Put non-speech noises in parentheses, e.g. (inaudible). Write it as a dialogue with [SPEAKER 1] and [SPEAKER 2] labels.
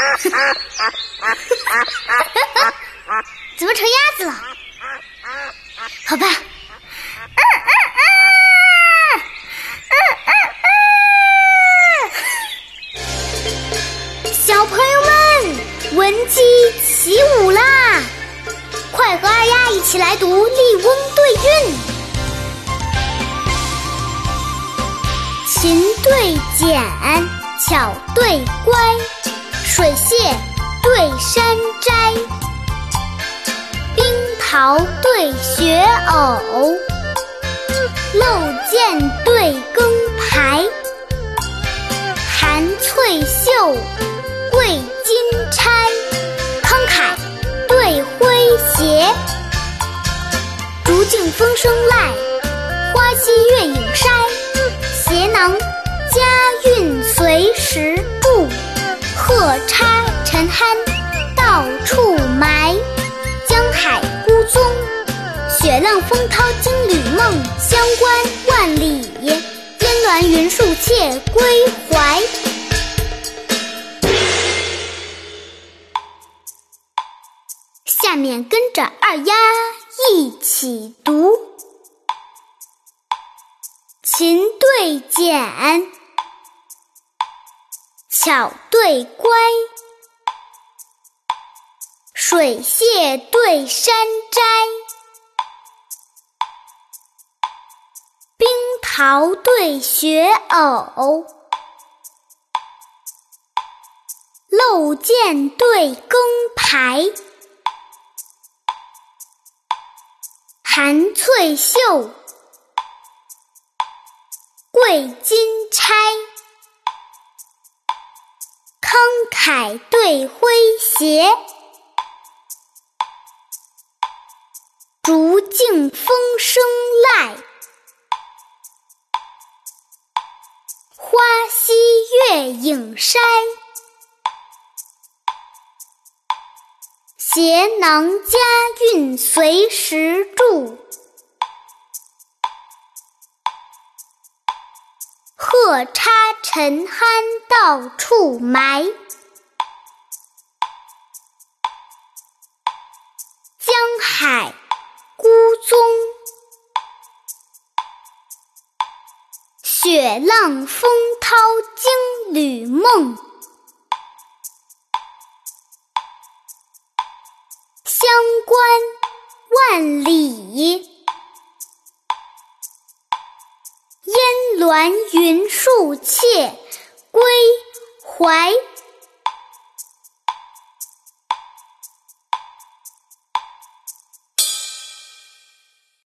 [SPEAKER 1] (laughs) 怎么成鸭子了？好吧。小朋友们，闻鸡起舞啦！快和二丫一起来读《笠翁对韵》。勤对俭，巧对乖，水榭对山斋，冰桃对雪藕，漏箭对更牌，寒翠袖。对金钗，慷慨对诙谐，竹径风声赖，花溪月影筛。斜囊佳韵随时住，鹤插沉酣到处埋。江海孤踪，雪浪风涛惊旅梦。乡关万里，烟峦云树窃归怀。下面跟着二丫一起读：勤对俭，巧对乖，水榭对山斋，冰桃对雪藕，漏箭对更牌。寒翠袖，贵金钗，海对诙谐，竹径风声籁，花溪月影筛。斜囊佳韵随时住，鹤插沉酣到处埋。海孤踪，雪浪风涛惊旅梦。乡关万里，烟峦云树怯归怀。